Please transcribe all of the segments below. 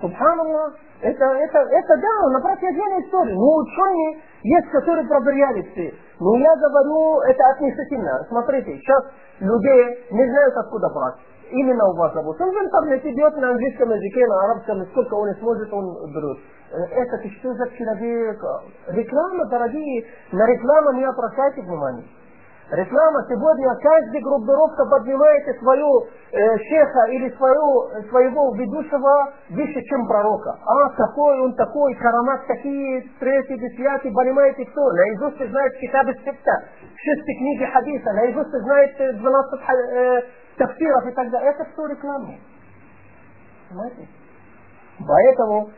Субханаллах, это, это, это да, на протяжении истории. Ну, ученые есть, которые проверяли все. Но я говорю, это относительно. Смотрите, сейчас людей не знают, откуда брать. Именно у вас зовут. Он в интернете идет на английском языке, на арабском, сколько он сможет, он берет. Это что за человек? Реклама, дорогие, на рекламу не обращайте внимания. Реклама сегодня каждая группировка поднимает свою э, шеха или свою, своего ведущего выше, чем пророка. А какой он такой, карамат такие, третий, десятый, понимаете кто? Наизусть знает китабы сетта, шестые книги хадиса, наизусть знает 12 э, тафсиров и так далее. Это все реклама. Понимаете? Поэтому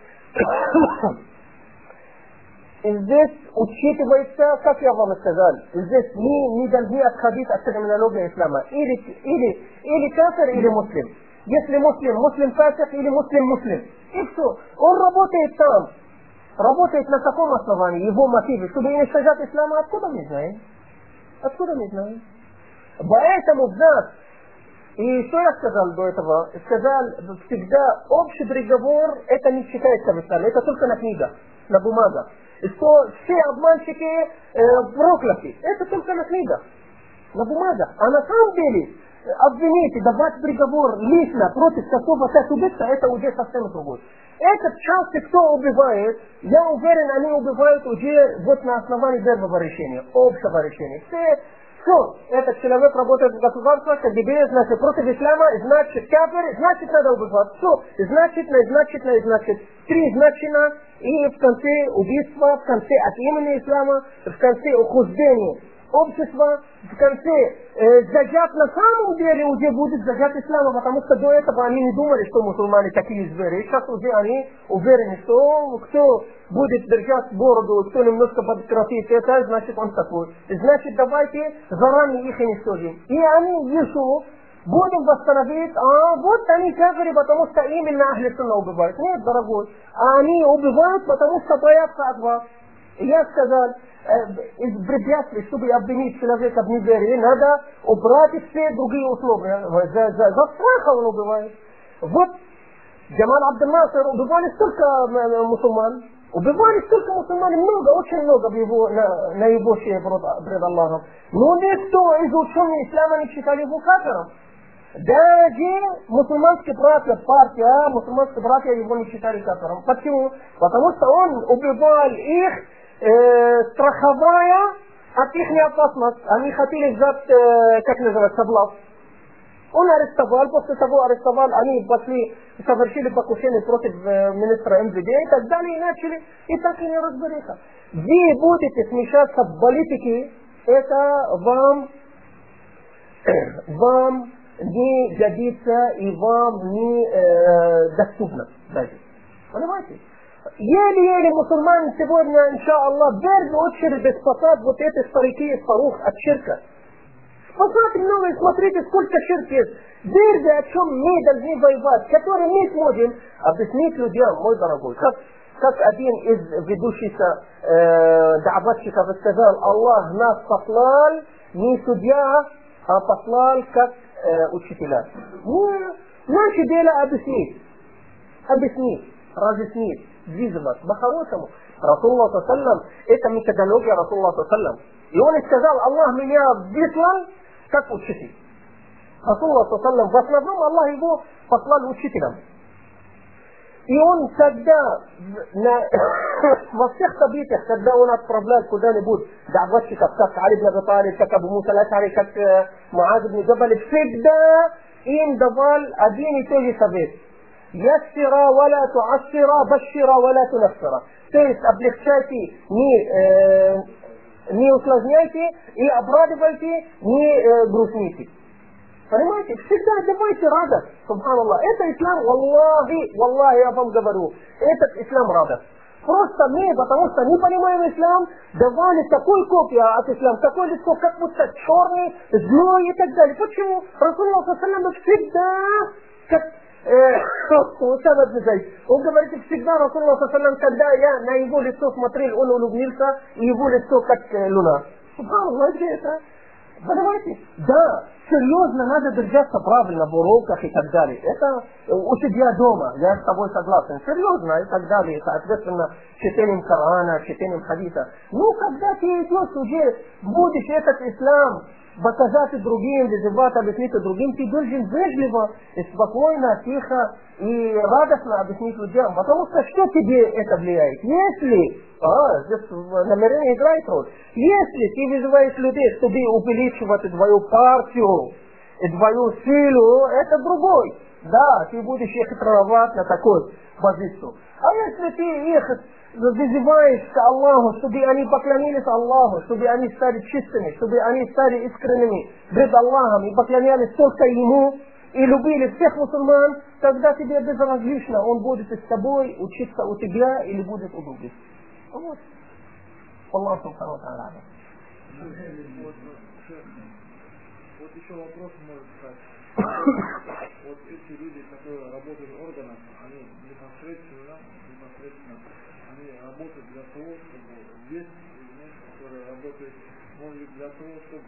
здесь учитывается, как я вам сказал, здесь мы не должны отходить от терминологии ислама. Или, или, или кафир, или муслим. Если муслим, муслим фасик или муслим муслим. И все. Он работает там. Работает на каком основании, его мотивы, чтобы уничтожать ислама, откуда мы знаем? Откуда мы знаем? Поэтому в нас и что я сказал до этого? Сказал, всегда общий приговор, это не считается в исламе, это только на книгах, на что все обманщики э, прокляты. Это только на книгах, на бумагах. А на самом деле обвинить и давать приговор лично против какого-то убийца, это уже совсем другое. Этот часто кто убивает, я уверен, они убивают уже вот на основании первого решения, общего решения. Все все, этот человек работает в государстве, КГБ, значит, против ислама, значит, кафир, значит, надо убивать. Все, значительно, значительно, значит, три значина, и в конце убийства, в конце от имени ислама, в конце ухудшения общества в конце э, зажат на самом деле уже будет зажат ислама, потому что до этого они не думали, что мусульмане такие звери. Сейчас уже они уверены, что кто будет держать бороду, кто немножко подкрафит это, значит он такой. Значит давайте заранее их уничтожим. И они еще будем восстановить, а вот они кафиры, потому что именно Ахли Сунна убивают. Нет, дорогой, они убивают, потому что боятся от вас. И я сказал, из препятствий, чтобы обвинить человека в неверии, надо убрать все другие условия. За, за, за страха он убивает. Вот Джамал Абдел убивали столько мусульман, убивали столько мусульман, много, очень много в его, на, на его шее пред Аллахом. Но никто из ученых ислама не считали его кафиром. Даже мусульманские братья, партия, мусульманские братья его не считали кафиром. Почему? Потому что он убивал их э, страховая от их опасность. Они хотели взять, э, как называется, облав. Он арестовал, после того арестовал, они пошли, совершили покушение против э, министра МВД и так далее, и начали, и так и не разбериха. Вы будете смешаться в политике, это вам, вам не годится и вам не э, доступно даже. Понимаете? Еле-еле мусульмане сегодня, иншаллах, в первую очередь спасают вот эти старики из парух от ширка. Спасать новые, смотрите, сколько ширк есть. Верьте, о чем мы должны воевать, которые мы сможем объяснить людям, мой дорогой, как, как один из ведущихся э, да'ватчиков сказал, Аллах нас послал не судья, а послал как э, учителя. Ну, наше дело объяснить, объяснить, разъяснить движимость по-хорошему. Расулла Саллам, это методология Расулла Саллам. И он сказал, Аллах меня выслал как учитель. Расулла Саллам, в основном Аллах его послал учителем. И он когда на, во всех событиях, когда он отправляет куда-нибудь даватчиков, как Али бн Аби Талиб, как Абу Муса Лашари, как э, Муаз бн Джабаль, всегда им давал один и тот же совет. Яссира валя туассира, башира валя тунассира. То есть облегчайте, не, э, не усложняйте и обрадовайте, не э, грустните. Понимаете? Всегда давайте радость. Субханаллах. Это ислам, валлахи, валлахи, я вам говорю. Этот ислам радость. Просто мы, потому что не понимаем ислам, давали такой копию от ислама, такой лицо, как будто черный, злой и так далее. Почему? Расулла всегда, как Усама бн Зайд. Он говорит, всегда Расулла Саллам, когда я на его лицо смотрел, он улыбнулся, и его лицо как луна. Субханаллах, где это? Понимаете? Да, серьезно надо держаться правильно в уроках и так далее. Это у себя дома, я с тобой согласен. Серьезно и так далее. Соответственно, чтением Корана, чтением хадиса. Ну, когда ты идешь уже, будешь этот ислам показать другим, вызывать, объяснить другим, ты должен вежливо, и спокойно, тихо и радостно объяснить людям. Потому что что тебе это влияет? Если, а, здесь намерение играет роль, если ты вызываешь людей, чтобы увеличивать твою партию, и твою силу, это другой. Да, ты будешь их тренировать на такой позицию. А если ты их вызываешь к Аллаху, чтобы они поклонились Аллаху, чтобы они стали чистыми, чтобы они стали искренними пред Аллахом и поклонялись только Ему, и любили всех мусульман, тогда тебе безразлично, он будет с тобой учиться у тебя или будет у других. Вот. Аллах Субхану Вот еще вопрос может стать. Вот эти люди, которые работают в органах, они непосредственно, того, чтобы есть люди, которые работают, может для того, чтобы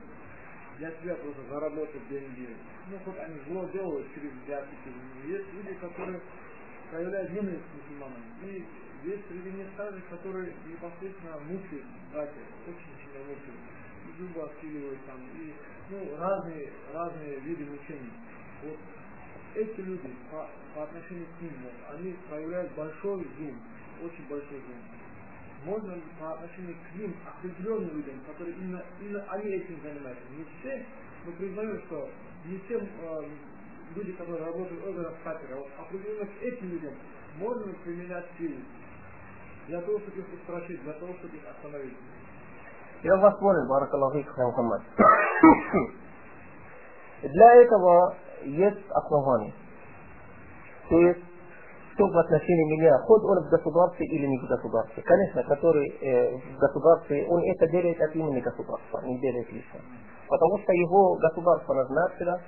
для себя просто заработать деньги. Ну, хоть они зло делают через взятки. Есть люди, которые проявляют ненависть к мусульманам. И есть среди них также, которые непосредственно мучают братья, очень сильно мучают. И зубы отскиливают там, и ну, разные, разные виды мучений. Вот эти люди по, по отношению к ним, вот, они проявляют большой зум, очень большой зум можно по отношению к ним, определенным людям, которые именно, именно они этим занимаются. Не все, мы признаем, что не все э, люди, которые работают в органах катера, вот определенно к этим людям можно применять силу для того, чтобы их устрашить, для того, чтобы их остановить. Я вас понял, Баракаллахик Мухаммад. Для этого есть основания. То есть что в отношении меня, хоть он в государстве или не в государстве. Конечно, который э, в государстве, он это делает от имени государства, не делает лично. Потому что его государство назначило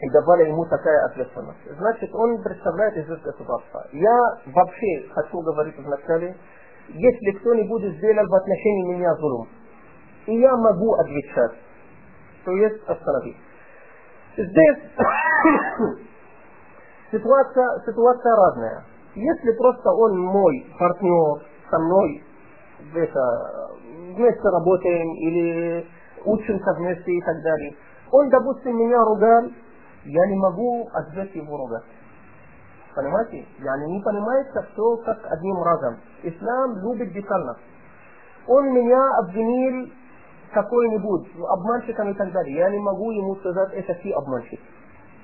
и давали ему такая ответственность. Значит, он представляет из государства. Я вообще хочу говорить вначале, если кто-нибудь сделал в отношении меня зулум, и я могу отвечать, то есть остановить. Здесь ситуация, ситуация разная. Если просто он мой партнер, со мной это, вместе работаем или учимся вместе и так далее, он, допустим, меня ругал, я не могу ответить его ругать. Понимаете? Я не понимается все как одним разом. Ислам любит детально. Он меня обвинил какой-нибудь обманщиком и так далее. Я не могу ему сказать, это ты обманщик.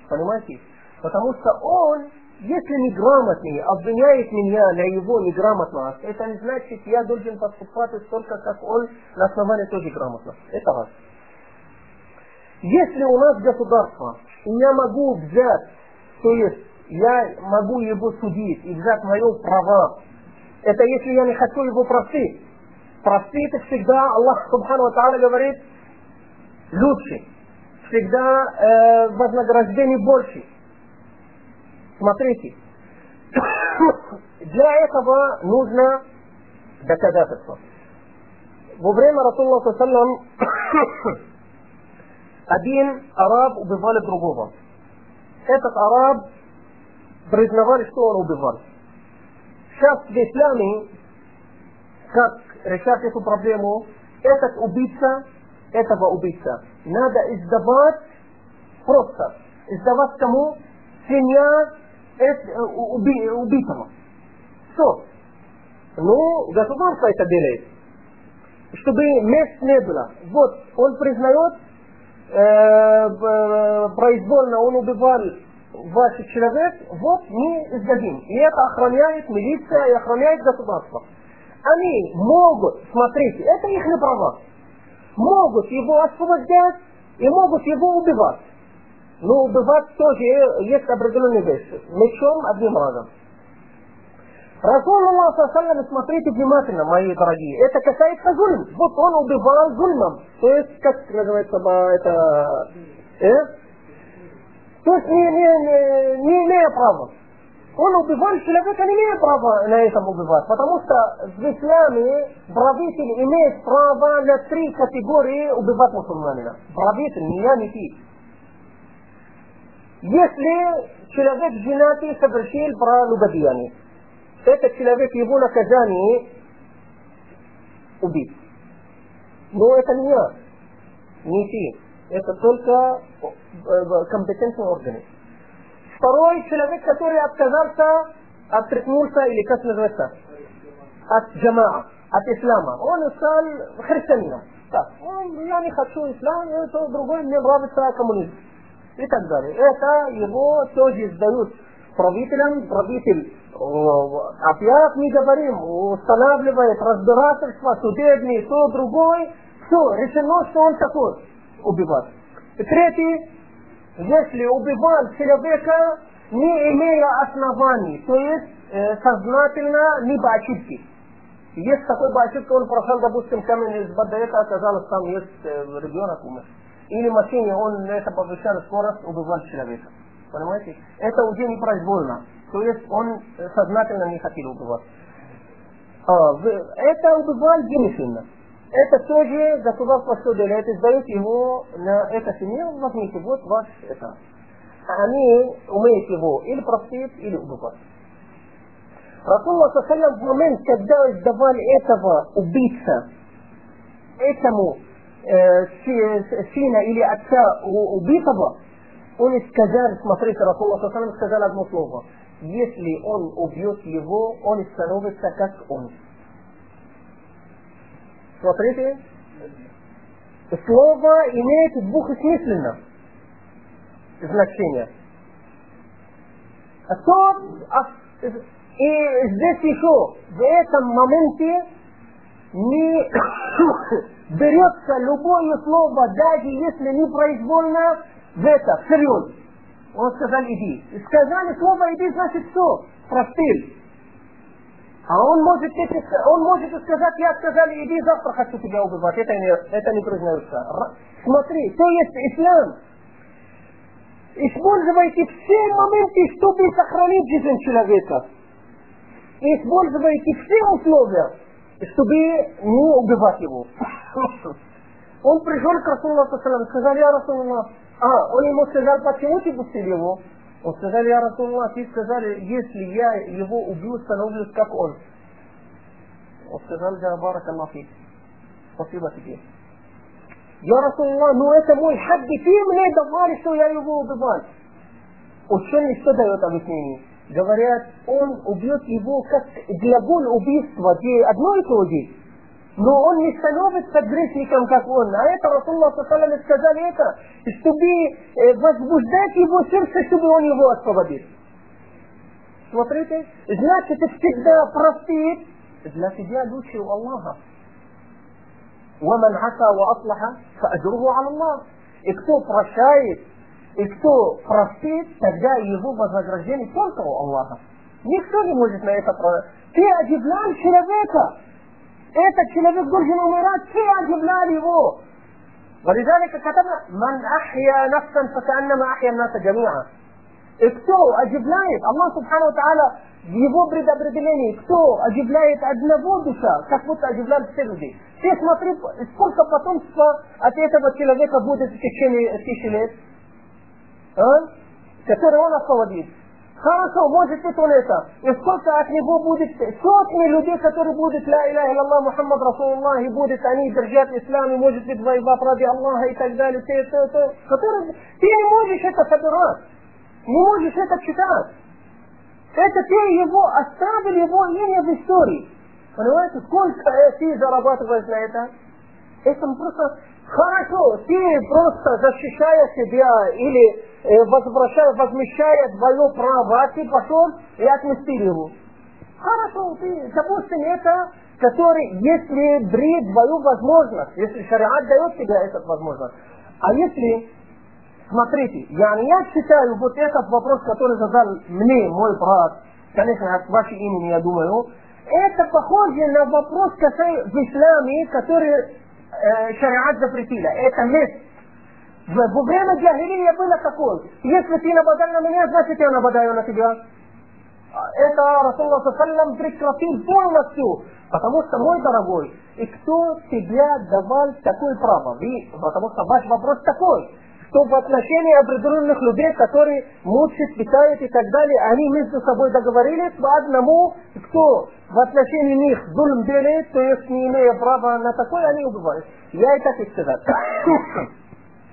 Понимаете? Потому что он, если неграмотный, обвиняет меня на его неграмотность, это не значит, я должен поступать столько, как он, на основании тоже грамотно. Это раз. Если у нас государство, и я могу взять, то есть я могу его судить и взять мое право, это если я не хочу его простить. Простить всегда Аллах Субхану Ва говорит лучше. Всегда э, вознаграждение больше. Смотрите, для этого нужно доказательство. Во время Расулла Саллам один араб убивали другого. Этот араб признавали, что он убивал. Сейчас в исламе, как решать эту проблему, этот убийца, этого убийца, надо издавать просто. Издавать кому? Семья уби, убитого. Все. Ну, государство это делает. Чтобы мест не было. Вот, он признает, э, произвольно он убивал ваш человек, вот мы издадим. И это охраняет милиция и охраняет государство. Они могут, смотрите, это их права, могут его освобождать и могут его убивать. Но убивать тоже есть определенные вещи. Мечом одним разом. Расул Аллах смотрите внимательно, мои дорогие. Это касается зульм. Вот он убивал зульмом. То есть, как называется, это... Э? То есть не, не, не, не имея права. Он убивал человека, не имеет права на этом убивать, потому что в исламе правитель имеет право на три категории убивать мусульманина. Правитель, не я, не ты. Если человек женатый совершил прелюбодеяние, этот человек, его наказание убить. Но это не я, не ты. Это только компетентные органы. Второй человек, который отказался, отрекнулся, или как называется, от джамаа, от ислама. Он стал христианином. Так, он, я не хочу ислам, это другой, мне нравится коммунизм. И так далее. Это его тоже сдают правителям, правитель опять не говорим, устанавливает разбирательство, судебный, то, другой, все, решено, что он такой убивать. И третий, если убивал человека, не имея оснований, то есть э, сознательно, либо ошибки. Есть такой бы ошибка, он прошел, допустим, камень из это оказалось, там есть э, ребенок умер. Или машине он на это повышал скорость, убивал человека. Понимаете? Это уже непроизвольно. То есть он сознательно не хотел убивать. А, это убивал денежно. Это тоже государство что делает, издает его на это семье, возьмите, вот ваш это. Они умеют его или простить, или убивать. Расулла Сахалям в момент, когда издавали этого убийца, этому э, сына или отца убитого, он сказал, смотрите, Расулла Сахалям сказал одно слово. Если он убьет его, он становится как он. Смотрите, слово имеет двухсмысленно значение. А тот, а, и здесь еще, в этом моменте, не берется любое слово, даже если не произвольно, в это, всерьез. Он сказал, иди. И сказали слово иди, значит что? Простил. А он может, он может сказать, я сказал, иди завтра хочу тебя убивать. Это не, это не признается. Смотри, то есть ислам. Используйте все моменты, чтобы сохранить жизнь человека. Используйте все условия, чтобы не убивать его. Он пришел к Расулаллаху сказал, я Расулаллах, а, он ему сказал, почему ты пустил его? Он сказал, я Расулаллах, ты сказали, если я его убью, становлюсь как он. Он сказал, да, барак Аллах Спасибо тебе. Я Расулаллах, ну это мой хадд, ты мне давали, что я его убивал. Ученые что дает объяснение? Говорят, он убьет его как глагол убийства, где одно и то же но он не становится грешником, как он. А это Расулла Сасалам сказали это, чтобы э, возбуждать его сердце, чтобы он его освободил. Смотрите, значит, всегда простит для себя лучше у Аллаха. ومن عصى وأصلح فأجره على الله. И кто прощает, и кто простит, тогда его вознаграждение только у Аллаха. Никто не может на это... Ты удивляешь человека, этот человек должен умирать, все оживляли его. ولذلك كتبنا من أحيا نفسا فكأنما أحيا الناس جميعا. И кто оживляет, Аллах Субхану Ва Тааля в его предопределении, кто оживляет одного душа, как будто оживляют все люди. Все смотри, сколько потомства от этого человека будет в течение тысячи лет, а? которые он освободит. Хорошо, может быть он это. И сколько от него будет сотни людей, которые будут ля иля Аллах Мухаммад Расулуллах, и будут они держать ислам, и может быть воевать ради Аллаха и так далее, ты, ты, ты, которые, ты не можешь это собирать, не можешь это читать. Это ты его оставил его имя в истории. Понимаете, сколько ты зарабатываешь на это? Это просто хорошо, ты просто защищая себя или э, возвращая, возмещая твое право, а ты пошел и отместил его. Хорошо, ты, допустим, это, который, если дрит твою возможность, если шариат дает тебе эту возможность, а если, смотрите, я, я считаю вот этот вопрос, который задал мне мой брат, конечно, от вашей имени, я думаю, это похоже на вопрос касаемо в исламе, который шариат запретила. Это месть. Во время джахилия было такое. Если ты нападал на меня, значит я нападаю на тебя. Это Расулла Саллам прекратил полностью. Потому что, мой дорогой, и кто тебя давал такое право? Вы, потому что ваш вопрос такой, что в отношении определенных людей, которые мучат, питают и так далее, они между собой договорились по одному, кто в отношении них зульм делает, то есть не имея права на такое, они убивают. Я и так и сказал.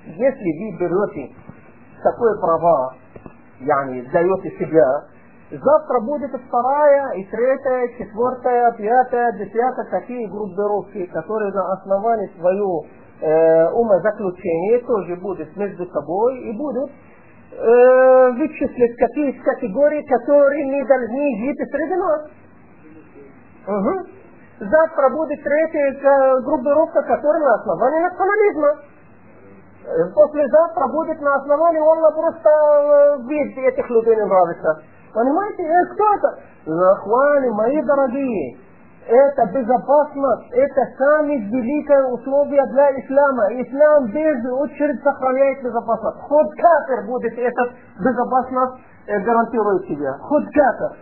Если вы берете такое право, yani, даете себя, Завтра будет вторая, и третья, четвертая, пятая, десятая, такие группировки, которые на основании своего умозаключения тоже будут между собой и будут э, вычислить какие категории, которые не должны жить среди нас. Угу. Завтра будет третья группировка, которая на основании национализма. Послезавтра будет на основании, он просто вид этих людей не нравится. Понимаете, кто это? Захваны, мои дорогие, это безопасность, это самое великое условие для ислама. Ислам без очередь сохраняет безопасность. Хоть кафир будет этот безопасность э, гарантирует себе. Хоть кафир.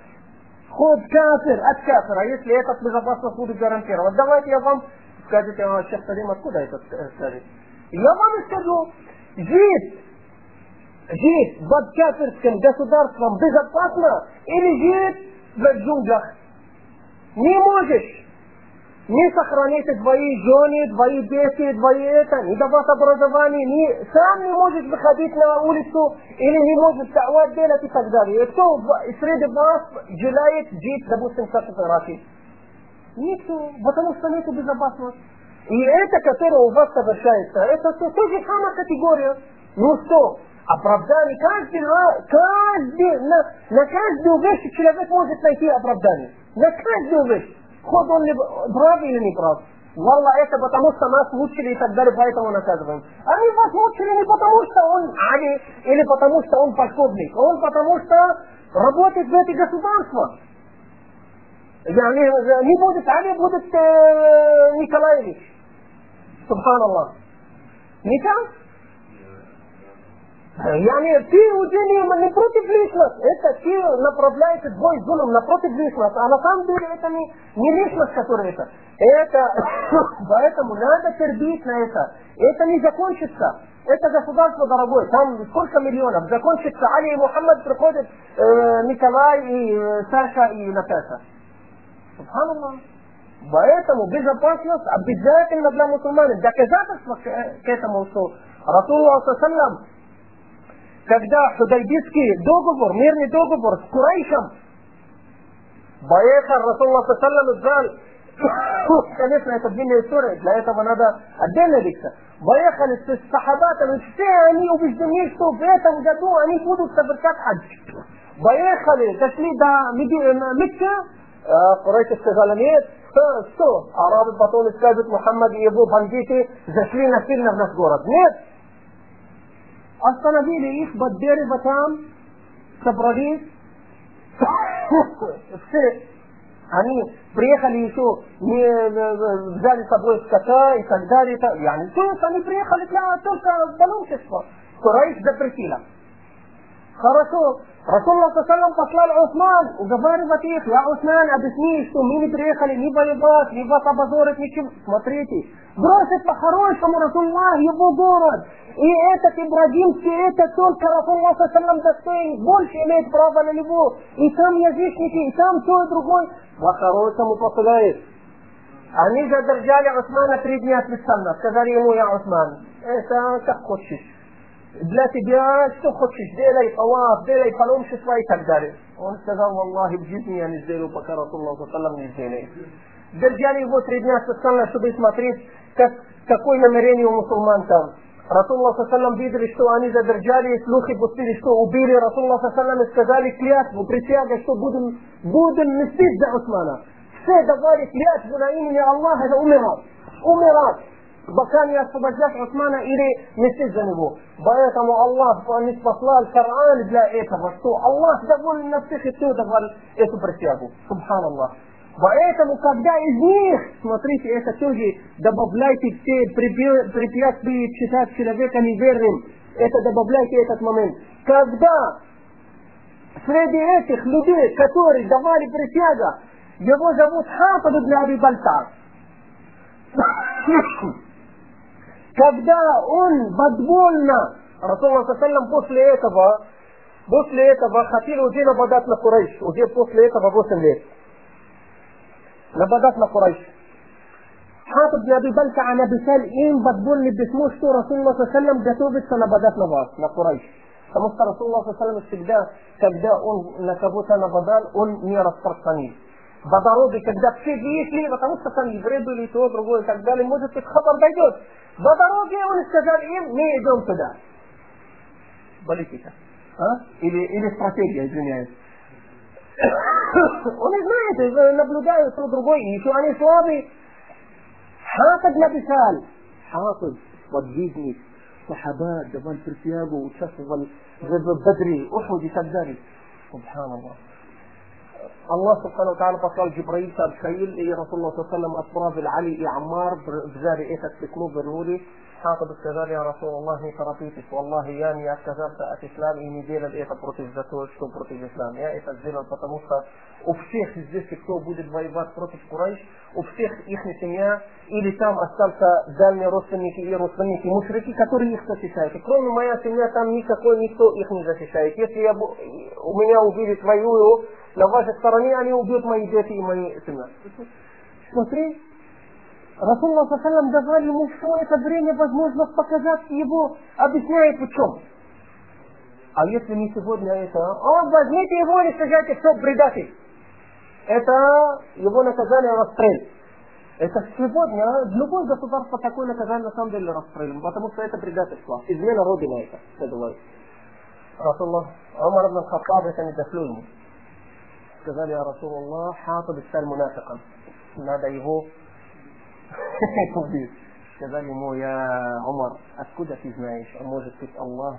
Хоть кафир от кафира, если этот безопасность будет гарантировать. Давайте я вам скажете, а Шейх Салим, откуда это скажет? Я вам скажу, жить жить под кафирским государством безопасно или жить в джунглях. Не можешь не сохранить твои жены, твои дети, твои это, не давать образование, не, сам не можешь выходить на улицу или не можешь давать делать и так далее. И кто среди вас желает жить, допустим, как в? Никто, потому что нет безопасности. И это, которое у вас совершается, это то, то же самая категория. Ну что, оправдание, каждый, каждый, на, на каждую вещь человек может найти оправдание. Да как думаешь? Ход он ли прав или не прав? Валла, это потому, что нас мучили и так далее, поэтому наказываем. А Они вас мучили не потому, что он Али, или потому, что он пособник. А он потому, что работает в это государство. Не будет Али, будет э, Николаевич. Субханаллах. Не? يعني في ودني не против личность. Это ты направляешь твой зулум напротив личность. А на самом деле это не, не личность, которая это. Это, поэтому надо терпеть на это. Это не закончится. Это государство дорогое, там сколько миллионов. Закончится Али и Мухаммад, приходит э, Николай и э, Саша и Наташа. Субханаллах. Поэтому безопасность обязательно для мусульман. Доказательство к этому, что Расулуллах Саллам когда Худайбийский договор, мирный договор с Курайшем, поехал Расулла Саллам сказал, конечно, это длинная история, для этого надо отдельно лекция. Поехали с сахабатами, все они убеждены, что в этом году они будут совершать хадж. Поехали, дошли до Мекка, Курайши сказали, нет, что? Арабы потом скажут, Мухаммад и его бандиты зашли насильно в наш город. Нет, остановили их под дерево там, собрались, все, они приехали еще, не взяли с собой скота и так далее. Yani, то есть они приехали для только паломничества. Курайш запретила. Хорошо. Расулла Саллам послал Усман, уговаривать их, я Усман, объясни, что мы не приехали ни воевать, ни вас обозорить, ничем. Смотрите, бросит по-хорошему Расулла его город. И этот Ибрагимский, это только Расулла Саллам достоин, больше имеет право на него. И там язычники, и там то, и другой. По-хорошему посылает. Они задержали Усмана три дня специально. Сказали ему, я Усман, это как хочешь для тебя что хочешь, делай талаф, делай паломничество и так далее. Он сказал, Аллахи, в жизни я не сделаю, пока Расулла Саллам не сделает. Держали его три дня специально, чтобы смотреть, как, какое намерение у мусульман там. Расулла Саллам видели, что они задержали, слухи пустили, что убили Расулла Саллам и сказали клятву, присяга, что будем, будем мстить за Усмана. Все давали клятву на имени Аллаха, это умирать. Умирать. Пока не освободят Усмана или мстить за него. Поэтому Аллах не послал Коран для этого, что Аллах доволен на всех и все давал эту присягу. Субханаллах. Поэтому, когда из них, смотрите, это тоже добавляйте все препятствия читать человека неверным, это добавляйте этот момент. Когда среди этих людей, которые давали присягу, его зовут Хатаб ибн Аби Бальтар. Когда он подвольно, Расулullah Саллам после этого, после этого хотел уже нападать на Курайш, уже после этого 8 лет. Нападать на Курайш. Хатаб ибн Аби Бальтар написал им подвольный письмо, что Расулullah Саллам готовится нападать на вас, на Курайш. Потому что Расулullah Саллам всегда, когда он на кого-то нападал, он не распространил по дороге, когда все вышли, потому что там евреи были, то, другое и так далее, может быть, хабар дойдет. По дороге он сказал им, мы идем туда. Политика. А? Или, или стратегия, извиняюсь. он не знает, наблюдают то другой, и еще они слабые. Хафид написал. Хафид, подвижник, сахаба, давал присягу, участвовал в Бадре, Ухуд и так далее. Субханаллах. الله سبحانه وتعالى послал Джибраил сообщил, и Расулullah саллам отправил Али и Аммар, взяли этот письмо, вернули. Хатаб сказали, я Расулаллах, не торопитесь, Аллахи, я не отказался от ислама и не делал это против за то, что против ислама. Я это сделал, потому что у всех здесь, кто будет воевать против Курайш, у всех их семья, или там остался дальние родственники и родственники мушрики, которые их защищают. И кроме моя семья, там никакой никто их не защищает. Если я, у меня увидит воюю, на вашей стороне они убьют мои дети и мои семья. Смотри, Расулла Сасалам давал ему все это время возможность показать его, объясняя почему. А если не сегодня это, о, возьмите его и скажите, что предатель. Это его наказание расстрел. Это сегодня любое государство такое наказание на самом деле расстрелом, потому что это предательство. Измена Родины это, это говорит. Расулла, Умар Хаттаб это не дошло ему сказали, я Расулаллах, Хатаб стал мунафиком. Надо его убить. Сказали ему, я Умар, откуда ты знаешь? А может быть Аллах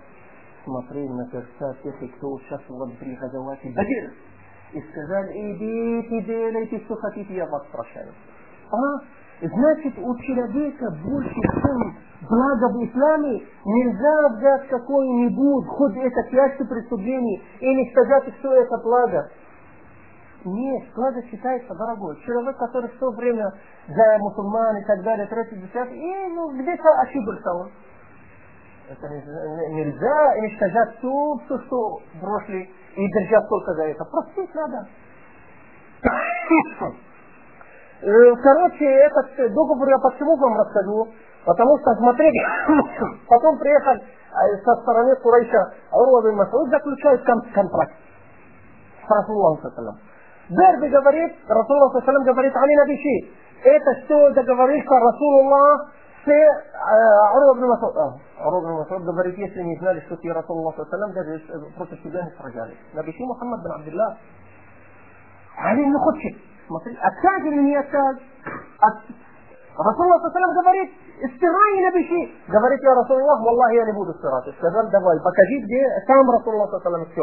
смотрел на сердца тех, кто участвовал при газовате Бадир. И сказали, идите, делайте, что хотите, я вас прощаю. А, значит, у человека больше, чем благо в исламе, нельзя взять какое-нибудь, хоть это часть преступлений, или сказать, что это благо. Нет, склада считается дорогой. Человек, который в то время за мусульман и так далее, третий, десятый, и ну, где-то ошибался он. Это нельзя уничтожать все, все, что бросили, и держать только за это. Простить надо. Э, короче, этот договор я почему вам расскажу? Потому что, смотрите, потом приехал э, со стороны Курайша Урва бин Масуд заключает контракт с Расулом Берби говорит, Расулуллах Салам говорит, Али Наби Ши. Это что договорился Расулуллах с Урва бн Масуд. Урва бн Масуд говорит, если не знали, что ты Расулуллах Салам, даже против тебя не сражались. Наби Ши Мухаммад бин Абдуллах. Али не хочет. Смотри, отказ или не отказ? Расулуллах Салам говорит, стирай Наби Ши. Говорит, я Расулуллах, Аллах, я не буду стирать. Сказал, давай, покажи, где сам Расулуллах Салам все.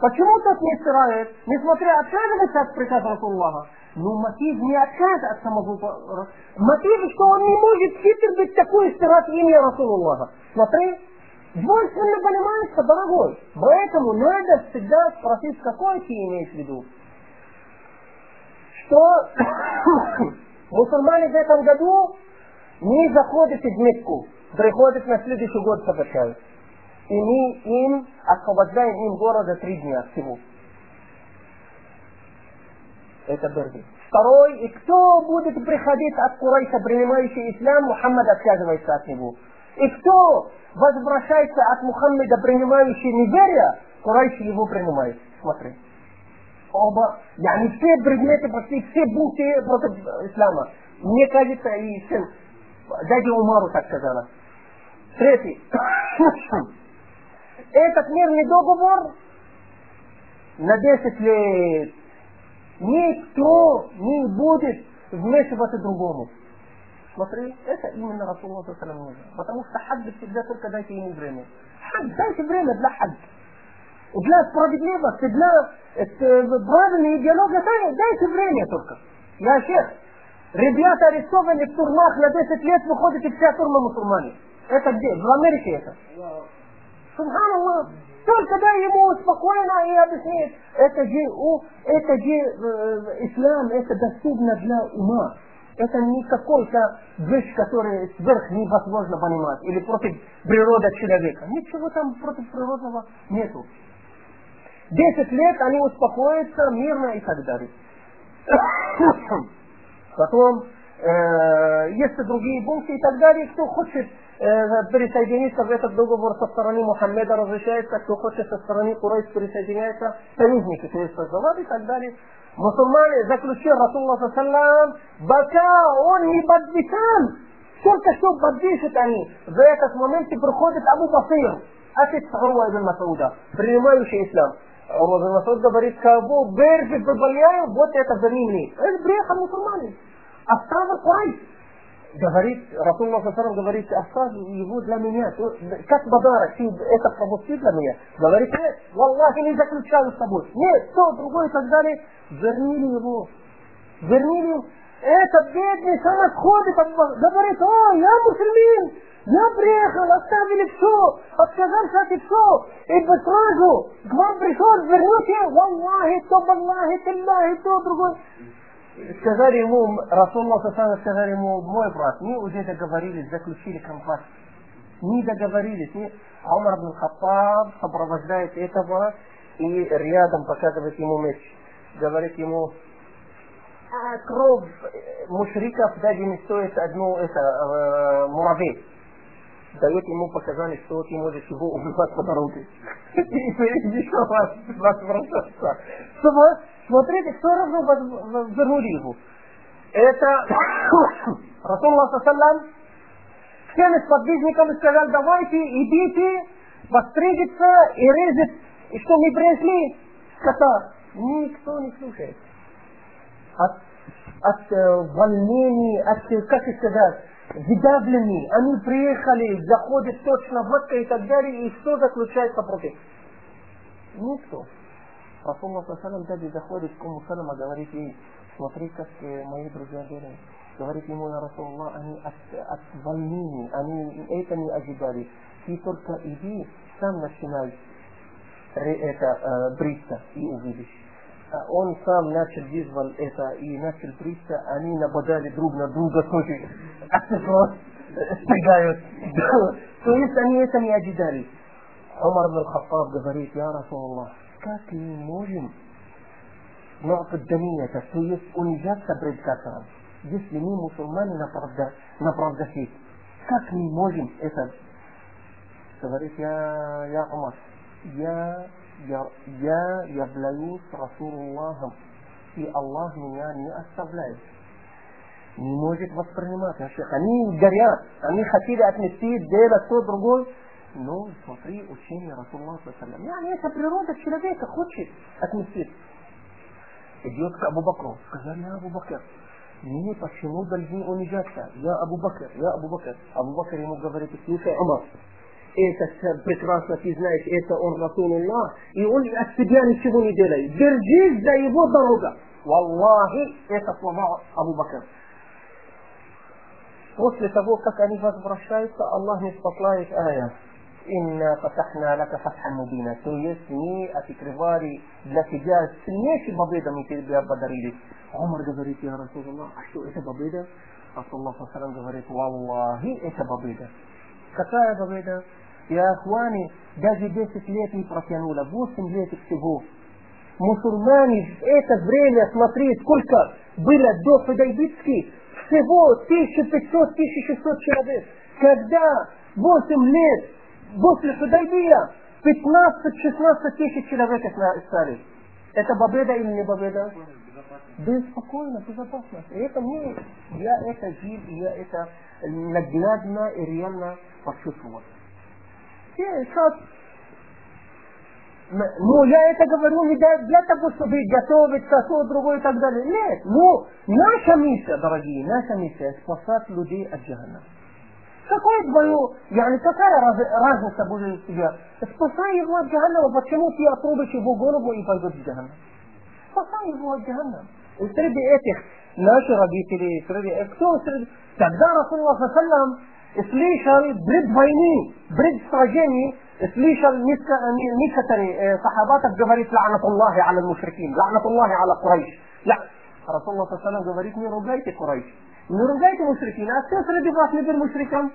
Почему тот не стирает, несмотря отказывается от приказа Расуллаха? Ну, мотив не отказ от самого... Мотив, что он не может хитр быть такой стирать имя Расулуллаха. Смотри, двойственно понимается, дорогой. Поэтому надо всегда спросить, какое ты имеешь в виду. Что мусульмане в этом году не заходят в Мекку, приходят на следующий год совершают и мы им освобождаем им города три дня всего. Это первый. Второй, и кто будет приходить от Курайша, принимающий ислам, Мухаммад отказывается от него. И кто возвращается от Мухаммада, принимающий неверие, Курайш его принимает. Смотри. Оба, я не все предметы, почти все бунты против ислама. Мне кажется, и сын, дядя Умару так сказала. Третий. Этот мирный договор на 10 лет. Никто не будет вмешиваться другому. Смотри, это именно Расулуллах нужно. Потому что хадд всегда только дайте ему время. Хадд, дайте время для хадд. Для справедливости, для правильной идеологии, дайте время только. Я шех. Ребята арестованы в турмах на 10 лет, выходит и вся турма мусульмане. Это где? В Америке это. Субханаллах. Только дай ему спокойно и объяснить. Это же, у, это же э, ислам, это доступно для ума. Это не какой-то вещь, которая сверх невозможно понимать, или против природы человека. Ничего там против природного нету. Десять лет они успокоятся мирно и так далее. Потом э, есть другие пункты и так далее. Кто хочет присоединиться в этот договор со стороны Мухаммеда разрешается, кто хочет со стороны Курайш присоединяется, союзники, то есть и так далее. Мусульмане заключил Расулла Саллам, пока он не подписан, только что подпишут они. В этот момент приходит Абу Басир, отец Урва ибн Масуда, принимающий ислам. Урва ибн Масуд говорит, кого Берджи прибавляю, вот это за ними. Это приехал мусульмане. Оставил Курайш. Говорит, Расулла Сасарам говорит, оставь его для меня. Как подарок, ты это пропусти для меня. Говорит, нет, Аллахи не заключаю с тобой. Нет, то, другое и так далее. Вернили его. Вернили этот бедный сам отходит, говорит, о, я мусульмин, я приехал, оставили все, отказался от все, и бы сразу к вам пришел, вернете, валлахи, то, валлахи, тиллахи, то, другой сказали ему, Расулла Сасана сказали ему, мой брат, мы уже договорились, заключили контракт. Не договорились. Не... Умар бин Хаттаб сопровождает этого и рядом показывает ему меч. Говорит ему, а кровь мушриков даже не стоит одну это, э, муравей. Дает ему показания, что ты можешь его убивать по дороге. И еще раз возвращаться. Чтобы Смотрите, кто вернули его. Это Расулла Саллам всем сподвижникам сказал, давайте, идите, постригиться и резать, и что мы принесли скота. Никто не слушает. От, от э, волнений, от, как сказать, выдавлений. Они приехали, заходят точно в Макка и так далее, и что заключается против? Никто. Расулла Сасалам даже заходит к Уму Салама, говорит ей, смотри, как мои друзья делают. Говорит ему, я Расулла, они от, от волнений, они это не ожидали. Ты только иди, сам начинай это э, бриться и увидишь. Он сам начал вызвал это и начал бриться, они нападали друг на друга тоже. Стигают. То есть они это не ожидали. Умар бн Хаттаб говорит, я Расулаллах, как мы можем му'тадданията, то есть унижаться пред кафиром, если мы мусульмане на правдахе. Как мы можем это? Говорит, я, я Умар, я, я, я являюсь Расулуллахом, и Аллах меня не оставляет. Не может воспринимать. Они горят, они хотели отнести дело то другое, но смотри учение Расулла Салям. Yani это природа человека хочет отместить. Идет к Абу Бакру. Сказали, я Абу Бакр, мы почему должны унижаться? Я Абу Бакр, я Абу Бакр. Абу Бакр ему говорит, слушай, Умар, إنت تثبت راسنا في زنايك إنت اون رسول الله. يقول لي السبيان يشوفون يديلي برجيز زي ضربة والله إنت تضع أبو بكر. وصلت أبوك كنيفة برشايت الله نسبط لايك آية. إنا فتحنا لك فتحا مبينا. تو يسمي أتكرفاري بلاتجاز سميش ببيضة من تلبية بدريلي. عمر قبريت يا رسول الله. أشتو إيه ببيضة؟ رسول الله صلى الله عليه وسلم قبريت والله إيه ببيضة. كفاية ببيضة. Я ахвани даже 10 лет не протянула 8 лет всего мусульмане в это время смотри сколько было до Худайбитски всего 1500-1600 человек когда 8 лет после Худайбия 15-16 тысяч человек стали. Это победа или не победа? Беспокойно, безопасность. И это мне, я это жил, я это наглядно и реально почувствовал. Сейчас ну, я это говорю не для, для того, чтобы готовиться, то, другое и так далее. Нет, ну, наша миссия, дорогие, наша миссия спасать людей от джаханна. Какое твое, yani какая раз, разница будет у тебя? Спасай его от джаханнама, почему ты отрубишь его голову и пойдет в джаханнам? Спасай его от джаханнама. И среди этих наши родители, среди, кто среди... Тогда Расулла Саллам سليشل بريد فايني بريد سراجيني سليشل نكتري آه، صحاباتك جفريت لعنة الله على المشركين لعنة الله على قريش. لا رسول الله صلى الله عليه وسلم جفريت من رجاية قريش. من مشركين المشركين أستيسر دفاع نبر مشركا